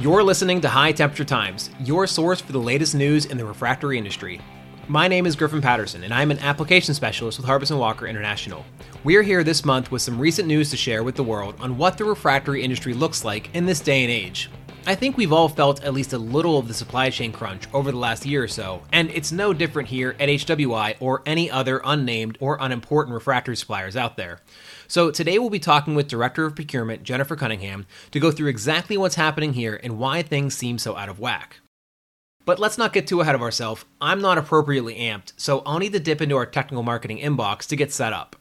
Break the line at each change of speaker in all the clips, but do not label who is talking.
You're listening to High Temperature Times, your source for the latest news in the refractory industry. My name is Griffin Patterson, and I'm an application specialist with Harbison Walker International. We're here this month with some recent news to share with the world on what the refractory industry looks like in this day and age. I think we've all felt at least a little of the supply chain crunch over the last year or so, and it's no different here at HWI or any other unnamed or unimportant refractory suppliers out there. So today we'll be talking with Director of Procurement Jennifer Cunningham to go through exactly what's happening here and why things seem so out of whack. But let's not get too ahead of ourselves. I'm not appropriately amped, so I'll need to dip into our technical marketing inbox to get set up.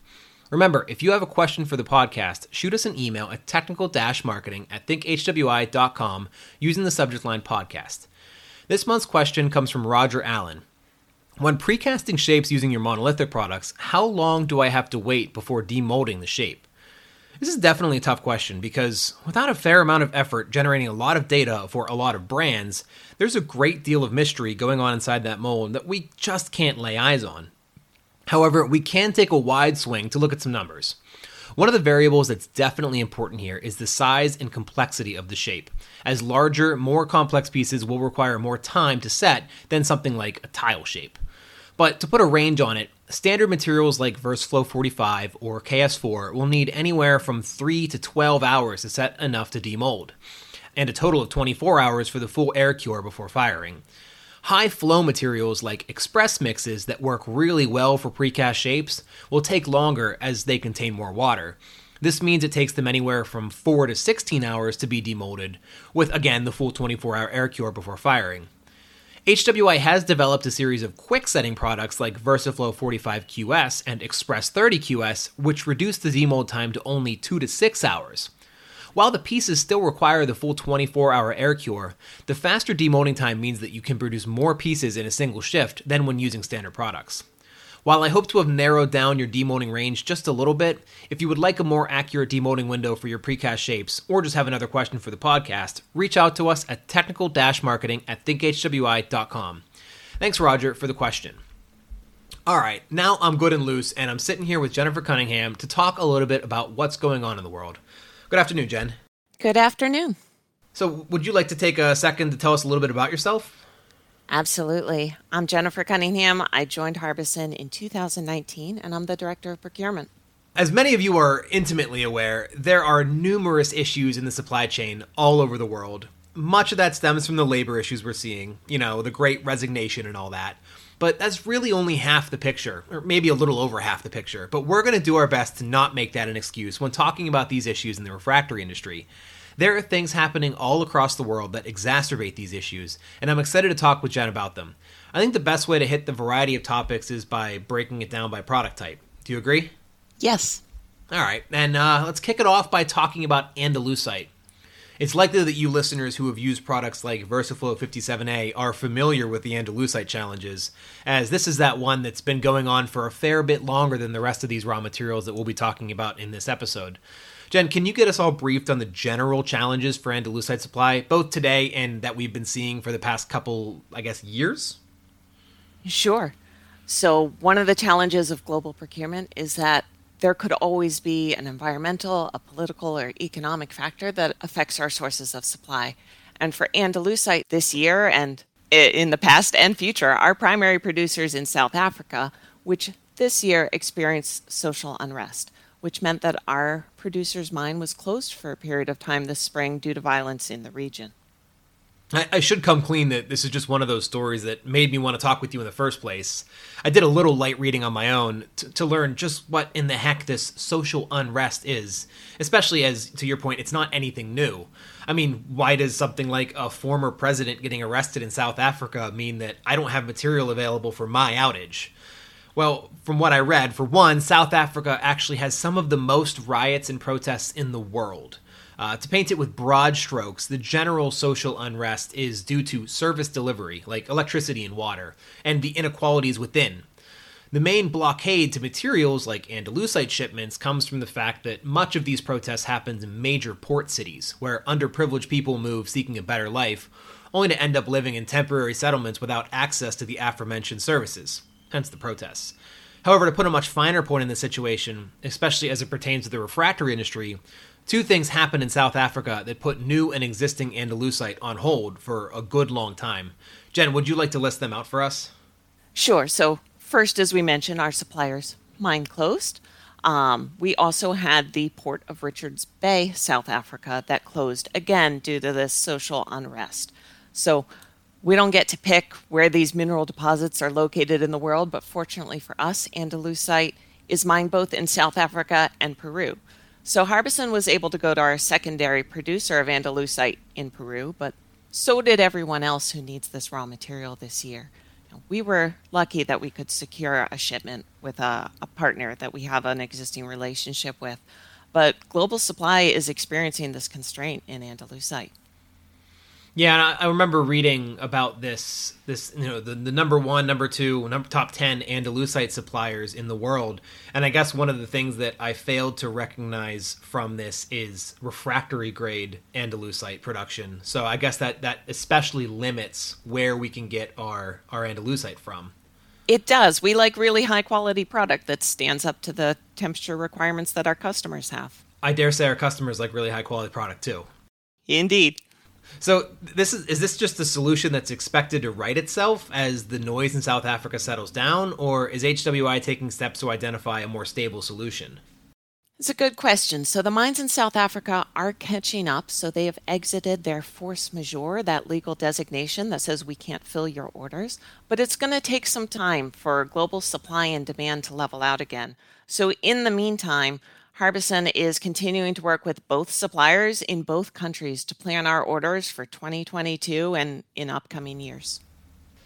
Remember, if you have a question for the podcast, shoot us an email at technical marketing at thinkhwi.com using the subject line podcast. This month's question comes from Roger Allen. When precasting shapes using your monolithic products, how long do I have to wait before demolding the shape? This is definitely a tough question because without a fair amount of effort generating a lot of data for a lot of brands, there's a great deal of mystery going on inside that mold that we just can't lay eyes on. However, we can take a wide swing to look at some numbers. One of the variables that's definitely important here is the size and complexity of the shape, as larger, more complex pieces will require more time to set than something like a tile shape. But to put a range on it, standard materials like VersaFlow 45 or KS4 will need anywhere from 3 to 12 hours to set enough to demold, and a total of 24 hours for the full air cure before firing. High flow materials like express mixes that work really well for precast shapes will take longer as they contain more water. This means it takes them anywhere from 4 to 16 hours to be demolded, with again the full 24 hour air cure before firing. HWI has developed a series of quick setting products like VersaFlow 45QS and Express 30QS, which reduce the demold time to only 2 to 6 hours. While the pieces still require the full 24 hour air cure, the faster demolding time means that you can produce more pieces in a single shift than when using standard products. While I hope to have narrowed down your demolding range just a little bit, if you would like a more accurate demolding window for your precast shapes, or just have another question for the podcast, reach out to us at technical marketing at thinkhwi.com. Thanks, Roger, for the question. All right, now I'm good and loose, and I'm sitting here with Jennifer Cunningham to talk a little bit about what's going on in the world. Good afternoon, Jen.
Good afternoon.
So, would you like to take a second to tell us a little bit about yourself?
Absolutely. I'm Jennifer Cunningham. I joined Harbison in 2019, and I'm the Director of Procurement.
As many of you are intimately aware, there are numerous issues in the supply chain all over the world. Much of that stems from the labor issues we're seeing, you know, the great resignation and all that. But that's really only half the picture, or maybe a little over half the picture. But we're going to do our best to not make that an excuse when talking about these issues in the refractory industry. There are things happening all across the world that exacerbate these issues, and I'm excited to talk with Jen about them. I think the best way to hit the variety of topics is by breaking it down by product type. Do you agree?
Yes.
All right, and uh, let's kick it off by talking about andalusite. It's likely that you listeners who have used products like VersaFlow 57A are familiar with the Andalusite challenges, as this is that one that's been going on for a fair bit longer than the rest of these raw materials that we'll be talking about in this episode. Jen, can you get us all briefed on the general challenges for Andalusite supply, both today and that we've been seeing for the past couple, I guess, years?
Sure. So, one of the challenges of global procurement is that there could always be an environmental, a political, or economic factor that affects our sources of supply. And for Andalusite this year and in the past and future, our primary producers in South Africa, which this year experienced social unrest, which meant that our producer's mine was closed for a period of time this spring due to violence in the region.
I, I, should come clean that this is just one of those stories that made me want to talk with you in the first place. I did a little light reading on my own to, to learn just what in the heck this social unrest is, especially as, to your point, it's not anything new. I mean, why does something like a former president getting arrested in South Africa mean that I don't have material available for my outage? Well, from what I read, for one, South Africa actually has some of the most riots and protests in the world. Uh, to paint it with broad strokes, the general social unrest is due to service delivery, like electricity and water, and the inequalities within. The main blockade to materials like Andalusite shipments comes from the fact that much of these protests happen in major port cities, where underprivileged people move seeking a better life, only to end up living in temporary settlements without access to the aforementioned services, hence the protests. However, to put a much finer point in the situation, especially as it pertains to the refractory industry, two things happened in South Africa that put new and existing Andalusite on hold for a good long time. Jen, would you like to list them out for us?
Sure. So, first, as we mentioned, our suppliers mine closed. Um, we also had the port of Richards Bay, South Africa, that closed again due to this social unrest. So, we don't get to pick where these mineral deposits are located in the world, but fortunately for us, Andalusite is mined both in South Africa and Peru. So Harbison was able to go to our secondary producer of Andalusite in Peru, but so did everyone else who needs this raw material this year. We were lucky that we could secure a shipment with a, a partner that we have an existing relationship with, but global supply is experiencing this constraint in Andalusite.
Yeah, and I, I remember reading about this. This you know the, the number one, number two, number top ten Andalusite suppliers in the world, and I guess one of the things that I failed to recognize from this is refractory grade Andalusite production. So I guess that that especially limits where we can get our our Andalusite from.
It does. We like really high quality product that stands up to the temperature requirements that our customers have.
I dare say our customers like really high quality product too.
Indeed.
So this is is this just a solution that's expected to right itself as the noise in South Africa settles down, or is HWI taking steps to identify a more stable solution?
It's a good question. So the mines in South Africa are catching up. So they have exited their force majeure, that legal designation that says we can't fill your orders. But it's going to take some time for global supply and demand to level out again. So in the meantime, Harbison is continuing to work with both suppliers in both countries to plan our orders for 2022 and in upcoming years.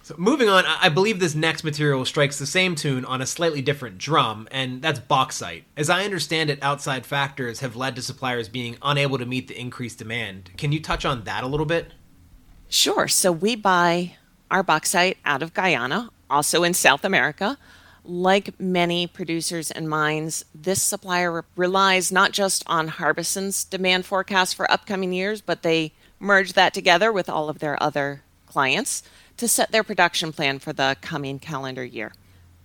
So moving on, I believe this next material strikes the same tune on a slightly different drum, and that's bauxite. As I understand it, outside factors have led to suppliers being unable to meet the increased demand. Can you touch on that a little bit?
Sure. So we buy our bauxite out of Guyana, also in South America. Like many producers and mines, this supplier relies not just on Harbison's demand forecast for upcoming years, but they merge that together with all of their other clients to set their production plan for the coming calendar year.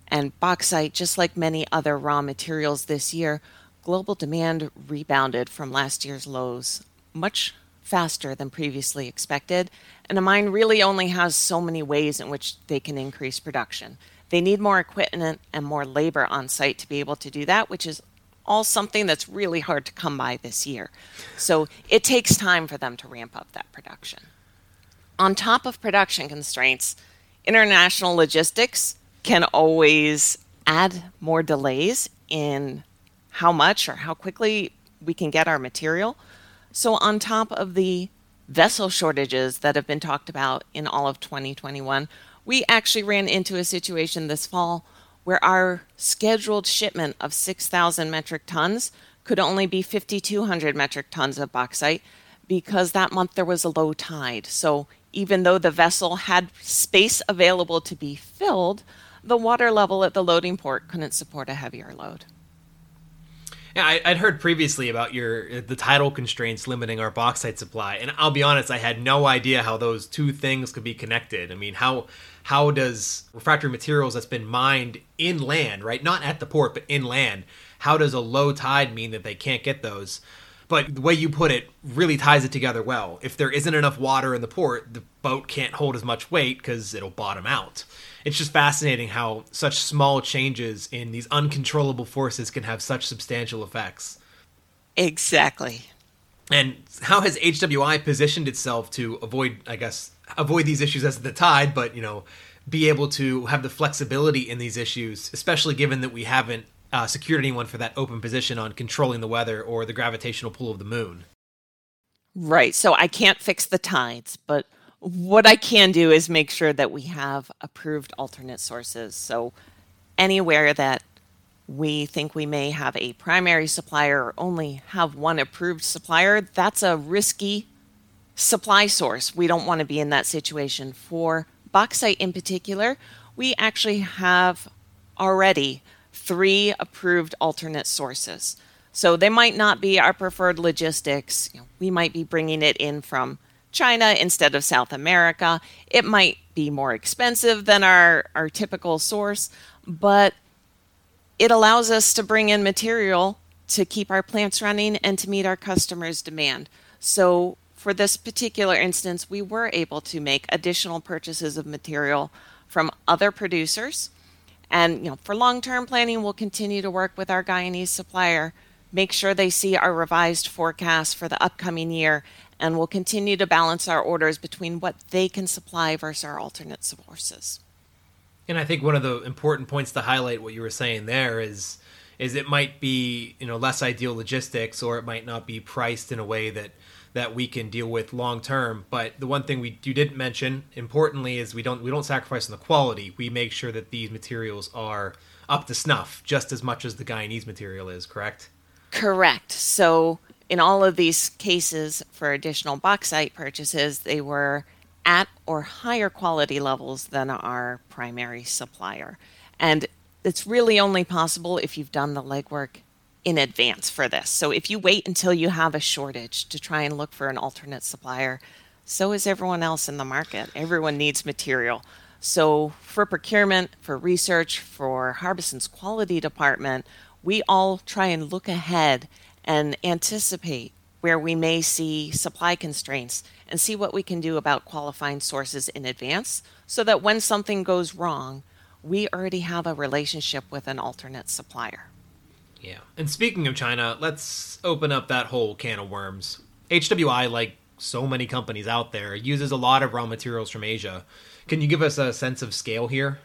And bauxite, just like many other raw materials this year, global demand rebounded from last year's lows much faster than previously expected. And a mine really only has so many ways in which they can increase production. They need more equipment and more labor on site to be able to do that, which is all something that's really hard to come by this year. So it takes time for them to ramp up that production. On top of production constraints, international logistics can always add more delays in how much or how quickly we can get our material. So, on top of the vessel shortages that have been talked about in all of 2021, we actually ran into a situation this fall where our scheduled shipment of 6,000 metric tons could only be 5,200 metric tons of bauxite because that month there was a low tide. So even though the vessel had space available to be filled, the water level at the loading port couldn't support a heavier load.
Yeah, I, would heard previously about your the tidal constraints limiting our bauxite supply, and I'll be honest, I had no idea how those two things could be connected. I mean, how how does refractory materials that's been mined inland, right, not at the port but inland, how does a low tide mean that they can't get those? But the way you put it really ties it together well. If there isn't enough water in the port, the boat can't hold as much weight because it'll bottom out it's just fascinating how such small changes in these uncontrollable forces can have such substantial effects.
Exactly.
And how has HWI positioned itself to avoid, I guess, avoid these issues as the tide, but you know, be able to have the flexibility in these issues, especially given that we haven't uh, secured anyone for that open position on controlling the weather or the gravitational pull of the moon.
Right. So I can't fix the tides, but what I can do is make sure that we have approved alternate sources. So anywhere that we think we may have a primary supplier or only have one approved supplier, that's a risky supply source. We don't want to be in that situation. For bauxite in particular, we actually have already three approved alternate sources. So they might not be our preferred logistics. You know, we might be bringing it in from China instead of South America. It might be more expensive than our, our typical source, but it allows us to bring in material to keep our plants running and to meet our customers' demand. So, for this particular instance, we were able to make additional purchases of material from other producers. And you know, for long-term planning, we'll continue to work with our Guyanese supplier, make sure they see our revised forecast for the upcoming year, and we'll continue to balance our orders between what they can supply versus our alternate sources.
And I think one of the important points to highlight what you were saying there is is it might be you know less ideal logistics or it might not be priced in a way that that we can deal with long term. But the one thing we you didn't mention importantly is we don't we don't sacrifice on the quality. We make sure that these materials are up to snuff just as much as the Guyanese material is. Correct.
Correct. So in all of these cases for additional bauxite purchases, they were at or higher quality levels than our primary supplier. And it's really only possible if you've done the legwork in advance for this. So if you wait until you have a shortage to try and look for an alternate supplier, so is everyone else in the market. Everyone needs material. So for procurement, for research, for Harbison's quality department, we all try and look ahead and anticipate where we may see supply constraints and see what we can do about qualifying sources in advance so that when something goes wrong, we already have a relationship with an alternate supplier.
Yeah. And speaking of China, let's open up that whole can of worms. HWI, like so many companies out there, uses a lot of raw materials from Asia. Can you give us a sense of scale here?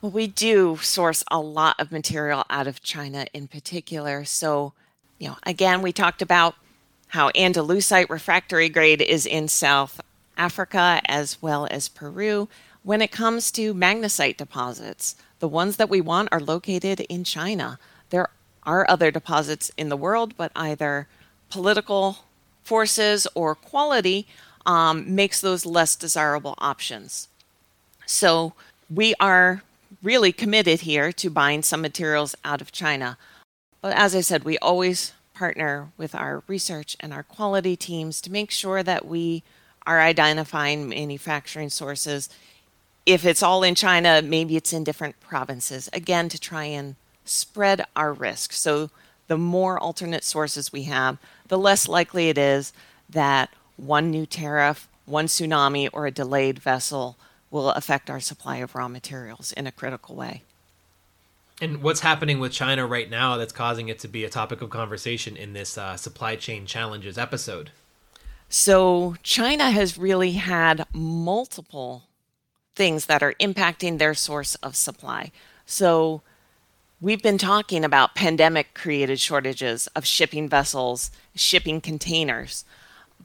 Well, we do source a lot of material out of China in particular. So, you know, again, we talked about how Andalusite refractory grade is in South Africa as well as Peru. When it comes to magnesite deposits, the ones that we want are located in China. Are other deposits in the world, but either political forces or quality um, makes those less desirable options. So we are really committed here to buying some materials out of China. But as I said, we always partner with our research and our quality teams to make sure that we are identifying manufacturing sources if it's all in China, maybe it's in different provinces, again, to try and spread our risk. So the more alternate sources we have, the less likely it is that one new tariff, one tsunami, or a delayed vessel will affect our supply of raw materials in a critical way.
And what's happening with China right now that's causing it to be a topic of conversation in this uh, supply chain challenges episode?
So, China has really had multiple things that are impacting their source of supply. So, we've been talking about pandemic created shortages of shipping vessels, shipping containers.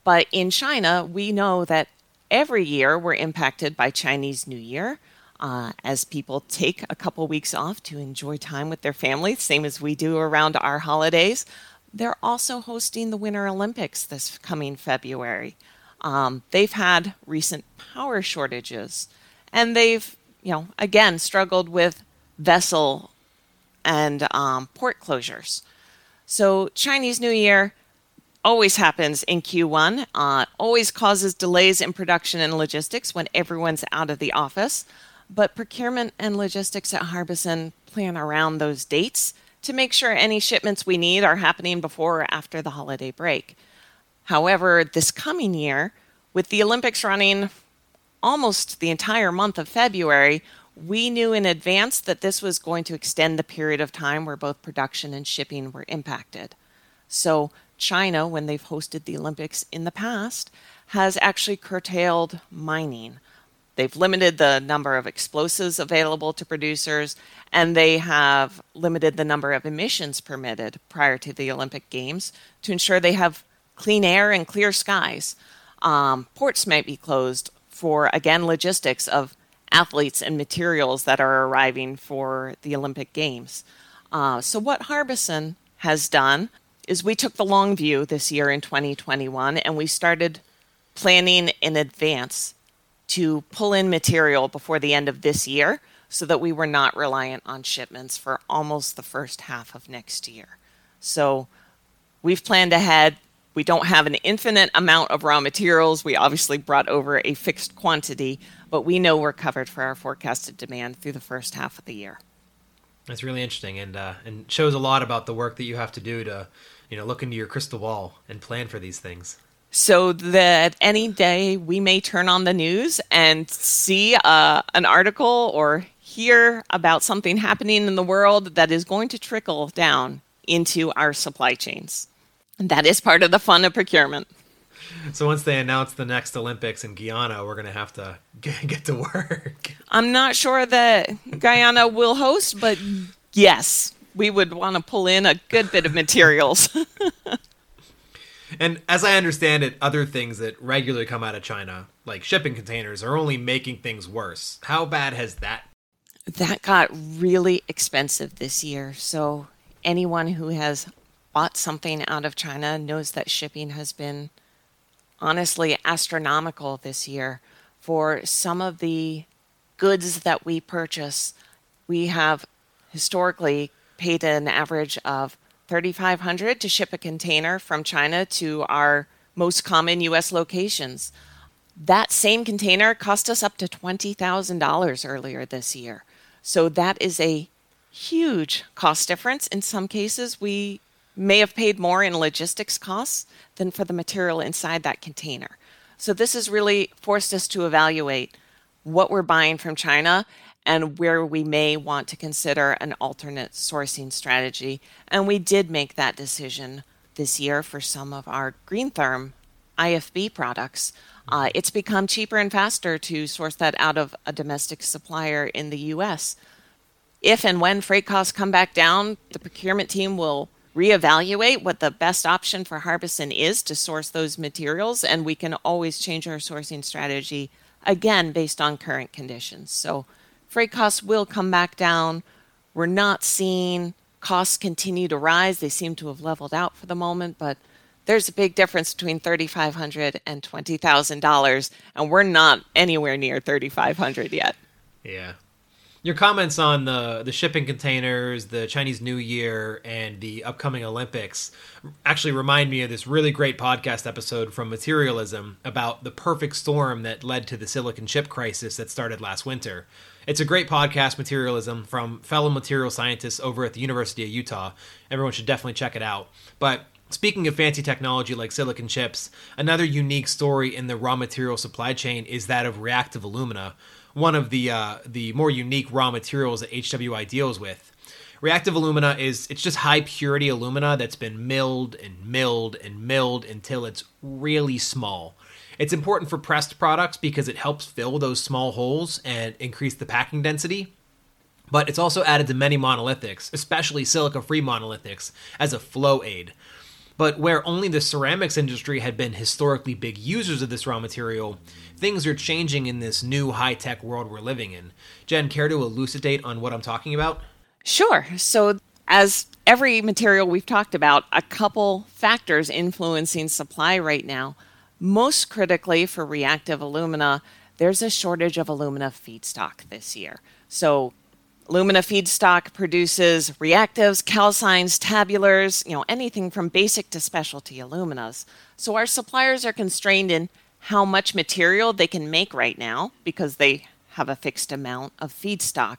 But in China, we know that every year we're impacted by Chinese New Year. Uh, as people take a couple weeks off to enjoy time with their families, same as we do around our holidays. They're also hosting the Winter Olympics this coming February. Um, they've had recent power shortages and they've you know again struggled with vessel and um, port closures. So Chinese New Year always happens in Q1. Uh, always causes delays in production and logistics when everyone's out of the office. But procurement and logistics at Harbison plan around those dates to make sure any shipments we need are happening before or after the holiday break. However, this coming year, with the Olympics running almost the entire month of February, we knew in advance that this was going to extend the period of time where both production and shipping were impacted. So, China, when they've hosted the Olympics in the past, has actually curtailed mining. They've limited the number of explosives available to producers, and they have limited the number of emissions permitted prior to the Olympic Games to ensure they have clean air and clear skies. Um, ports might be closed for, again, logistics of athletes and materials that are arriving for the Olympic Games. Uh, so, what Harbison has done is we took the long view this year in 2021 and we started planning in advance to pull in material before the end of this year so that we were not reliant on shipments for almost the first half of next year. So, we've planned ahead we don't have an infinite amount of raw materials. We obviously brought over a fixed quantity, but we know we're covered for our forecasted demand through the first half of the year.
That's really interesting, and uh, and shows a lot about the work that you have to do to, you know, look into your crystal ball and plan for these things.
So that any day we may turn on the news and see uh, an article or hear about something happening in the world that is going to trickle down into our supply chains. And that is part of the fun of procurement.
So once they announce the next Olympics in Guyana, we're going to have to get to work.
I'm not sure that Guyana will host, but yes, we would want to pull in a good bit of materials.
and as I understand it, other things that regularly come out of China, like shipping containers, are only making things worse. How bad has that?
That got really expensive this year. So anyone who has bought something out of China knows that shipping has been honestly astronomical this year for some of the goods that we purchase. We have historically paid an average of 3500 to ship a container from China to our most common US locations. That same container cost us up to $20,000 earlier this year. So that is a huge cost difference. In some cases, we may have paid more in logistics costs than for the material inside that container. So this has really forced us to evaluate what we're buying from China and where we may want to consider an alternate sourcing strategy. And we did make that decision this year for some of our GreenTherm IFB products. Uh, it's become cheaper and faster to source that out of a domestic supplier in the US. If and when freight costs come back down, the procurement team will reevaluate what the best option for Harbison is to source those materials, and we can always change our sourcing strategy again based on current conditions. So, freight costs will come back down. We're not seeing costs continue to rise. They seem to have leveled out for the moment, but there's a big difference between $3,500 and $20,000, and we're not anywhere near 3,500 yet.
Yeah, your comments on the the shipping containers, the Chinese New Year, and the upcoming Olympics actually remind me of this really great podcast episode from Materialism about the perfect storm that led to the silicon chip crisis that started last winter. It's a great podcast, Materialism, from fellow material scientists over at the University of Utah. Everyone should definitely check it out. But Speaking of fancy technology like silicon chips, another unique story in the raw material supply chain is that of reactive alumina, one of the uh, the more unique raw materials that HWI deals with. Reactive alumina is it's just high purity alumina that's been milled and milled and milled until it's really small. It's important for pressed products because it helps fill those small holes and increase the packing density. But it's also added to many monolithics, especially silica free monolithics, as a flow aid. But where only the ceramics industry had been historically big users of this raw material, things are changing in this new high tech world we're living in. Jen, care to elucidate on what I'm talking about?
Sure. So, as every material we've talked about, a couple factors influencing supply right now. Most critically for reactive alumina, there's a shortage of alumina feedstock this year. So, Alumina feedstock produces reactives, calcines, tabulars, you know, anything from basic to specialty aluminas. So our suppliers are constrained in how much material they can make right now because they have a fixed amount of feedstock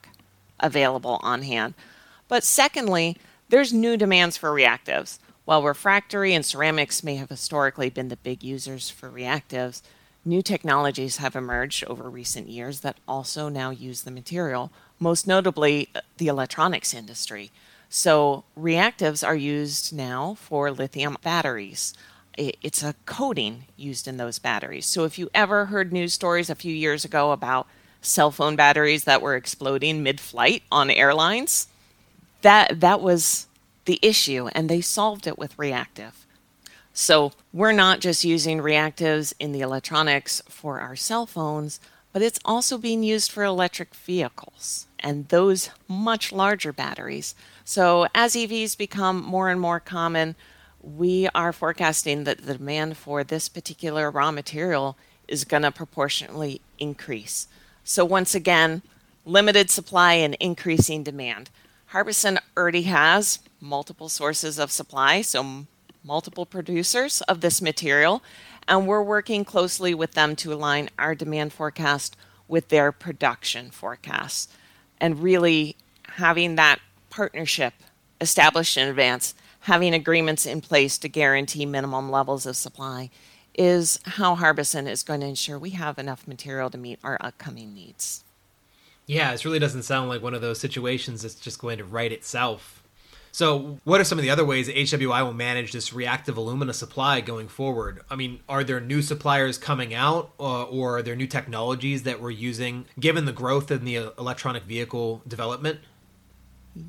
available on hand. But secondly, there's new demands for reactives. While refractory and ceramics may have historically been the big users for reactives, new technologies have emerged over recent years that also now use the material most notably uh, the electronics industry. So, reactives are used now for lithium batteries. It's a coating used in those batteries. So, if you ever heard news stories a few years ago about cell phone batteries that were exploding mid flight on airlines, that, that was the issue, and they solved it with reactive. So, we're not just using reactives in the electronics for our cell phones, but it's also being used for electric vehicles and those much larger batteries. So, as EVs become more and more common, we are forecasting that the demand for this particular raw material is going to proportionately increase. So, once again, limited supply and increasing demand. Harbison already has multiple sources of supply, so multiple producers of this material, and we're working closely with them to align our demand forecast with their production forecasts and really having that partnership established in advance, having agreements in place to guarantee minimum levels of supply, is how Harbison is going to ensure we have enough material to meet our upcoming needs.
Yeah, this really doesn't sound like one of those situations that's just going to right itself. So, what are some of the other ways that HWI will manage this reactive alumina supply going forward? I mean, are there new suppliers coming out, uh, or are there new technologies that we're using given the growth in the electronic vehicle development?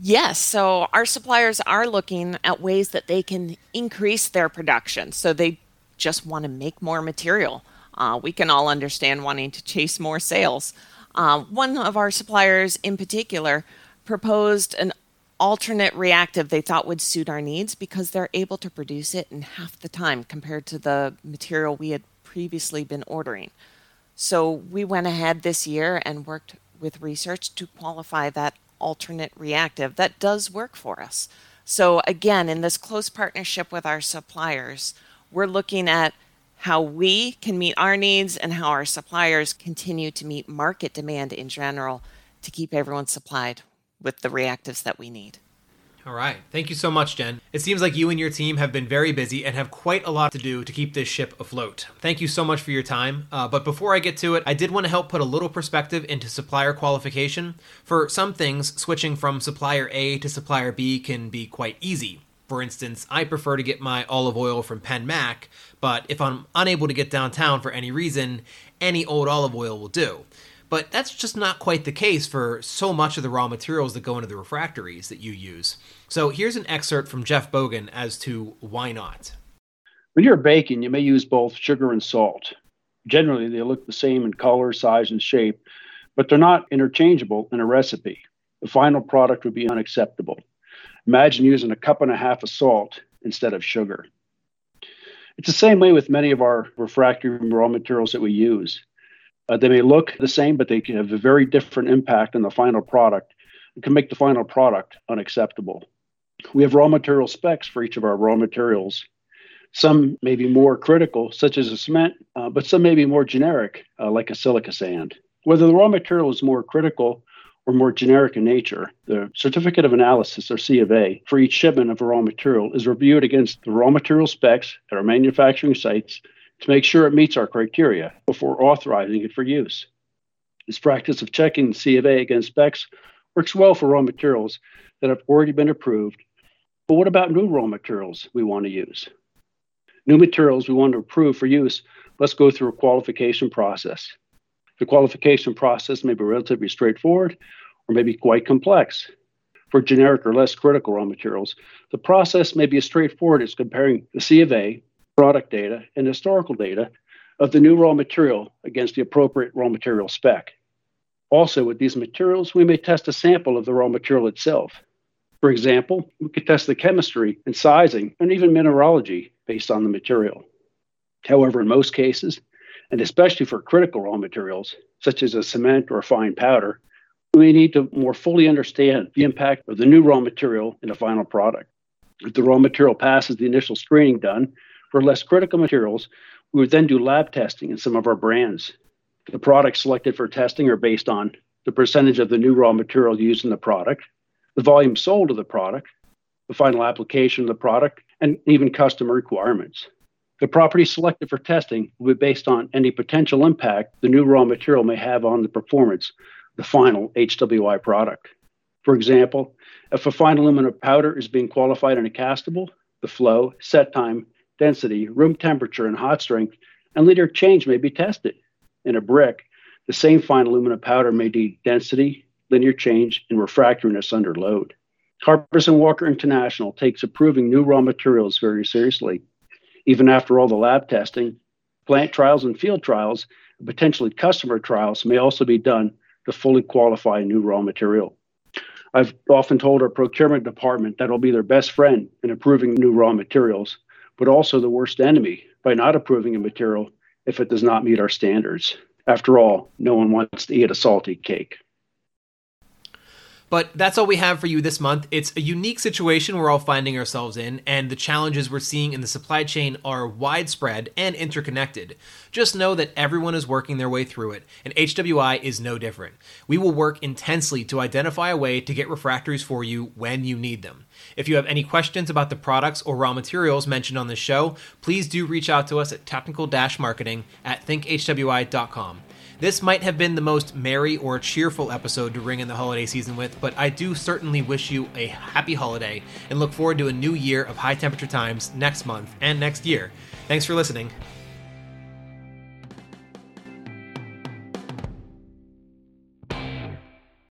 Yes. So, our suppliers are looking at ways that they can increase their production. So, they just want to make more material. Uh, we can all understand wanting to chase more sales. Uh, one of our suppliers in particular proposed an alternate reactive they thought would suit our needs because they're able to produce it in half the time compared to the material we had previously been ordering. So we went ahead this year and worked with research to qualify that alternate reactive that does work for us. So again, in this close partnership with our suppliers, we're looking at how we can meet our needs and how our suppliers continue to meet market demand in general to keep everyone supplied with the reactives that we need.
All right. Thank you so much, Jen. It seems like you and your team have been very busy and have quite a lot to do to keep this ship afloat. Thank you so much for your time. Uh, but before I get to it, I did want to help put a little perspective into supplier qualification. For some things, switching from supplier A to supplier B can be quite easy. For instance, I prefer to get my olive oil from Penn Mac, but if I'm unable to get downtown for any reason, any old olive oil will do. But that's just not quite the case for so much of the raw materials that go into the refractories that you use. So here's an excerpt from Jeff Bogan as to why not.
When you're baking, you may use both sugar and salt. Generally, they look the same in color, size, and shape, but they're not interchangeable in a recipe. The final product would be unacceptable. Imagine using a cup and a half of salt instead of sugar. It's the same way with many of our refractory raw materials that we use. Uh, they may look the same, but they can have a very different impact on the final product and can make the final product unacceptable. We have raw material specs for each of our raw materials. Some may be more critical, such as a cement, uh, but some may be more generic, uh, like a silica sand. Whether the raw material is more critical or more generic in nature, the Certificate of Analysis, or C of A, for each shipment of a raw material is reviewed against the raw material specs at our manufacturing sites to make sure it meets our criteria before authorizing it for use. This practice of checking the C of A against specs works well for raw materials that have already been approved. But what about new raw materials we want to use? New materials we want to approve for use must go through a qualification process. The qualification process may be relatively straightforward or may be quite complex. For generic or less critical raw materials, the process may be as straightforward as comparing the C of A, product data, and historical data of the new raw material against the appropriate raw material spec. Also, with these materials, we may test a sample of the raw material itself. For example, we could test the chemistry and sizing and even mineralogy based on the material. However, in most cases, and especially for critical raw materials, such as a cement or a fine powder, we need to more fully understand the impact of the new raw material in the final product. If the raw material passes the initial screening done for less critical materials, we would then do lab testing in some of our brands. The products selected for testing are based on the percentage of the new raw material used in the product, the volume sold of the product, the final application of the product, and even customer requirements. The property selected for testing will be based on any potential impact the new raw material may have on the performance of the final HWI product. For example, if a fine aluminum powder is being qualified in a castable, the flow, set time, density, room temperature, and hot strength and linear change may be tested. In a brick, the same fine aluminum powder may need density, linear change, and refractoriness under load. Harbison Walker International takes approving new raw materials very seriously even after all the lab testing, plant trials and field trials, and potentially customer trials may also be done to fully qualify a new raw material. I've often told our procurement department that it'll be their best friend in approving new raw materials, but also the worst enemy by not approving a material if it does not meet our standards. After all, no one wants to eat a salty cake.
But that's all we have for you this month. It's a unique situation we're all finding ourselves in, and the challenges we're seeing in the supply chain are widespread and interconnected. Just know that everyone is working their way through it, and HWI is no different. We will work intensely to identify a way to get refractories for you when you need them. If you have any questions about the products or raw materials mentioned on this show, please do reach out to us at technical marketing at thinkhwi.com. This might have been the most merry or cheerful episode to ring in the holiday season with, but I do certainly wish you a happy holiday and look forward to a new year of high temperature times next month and next year. Thanks for listening.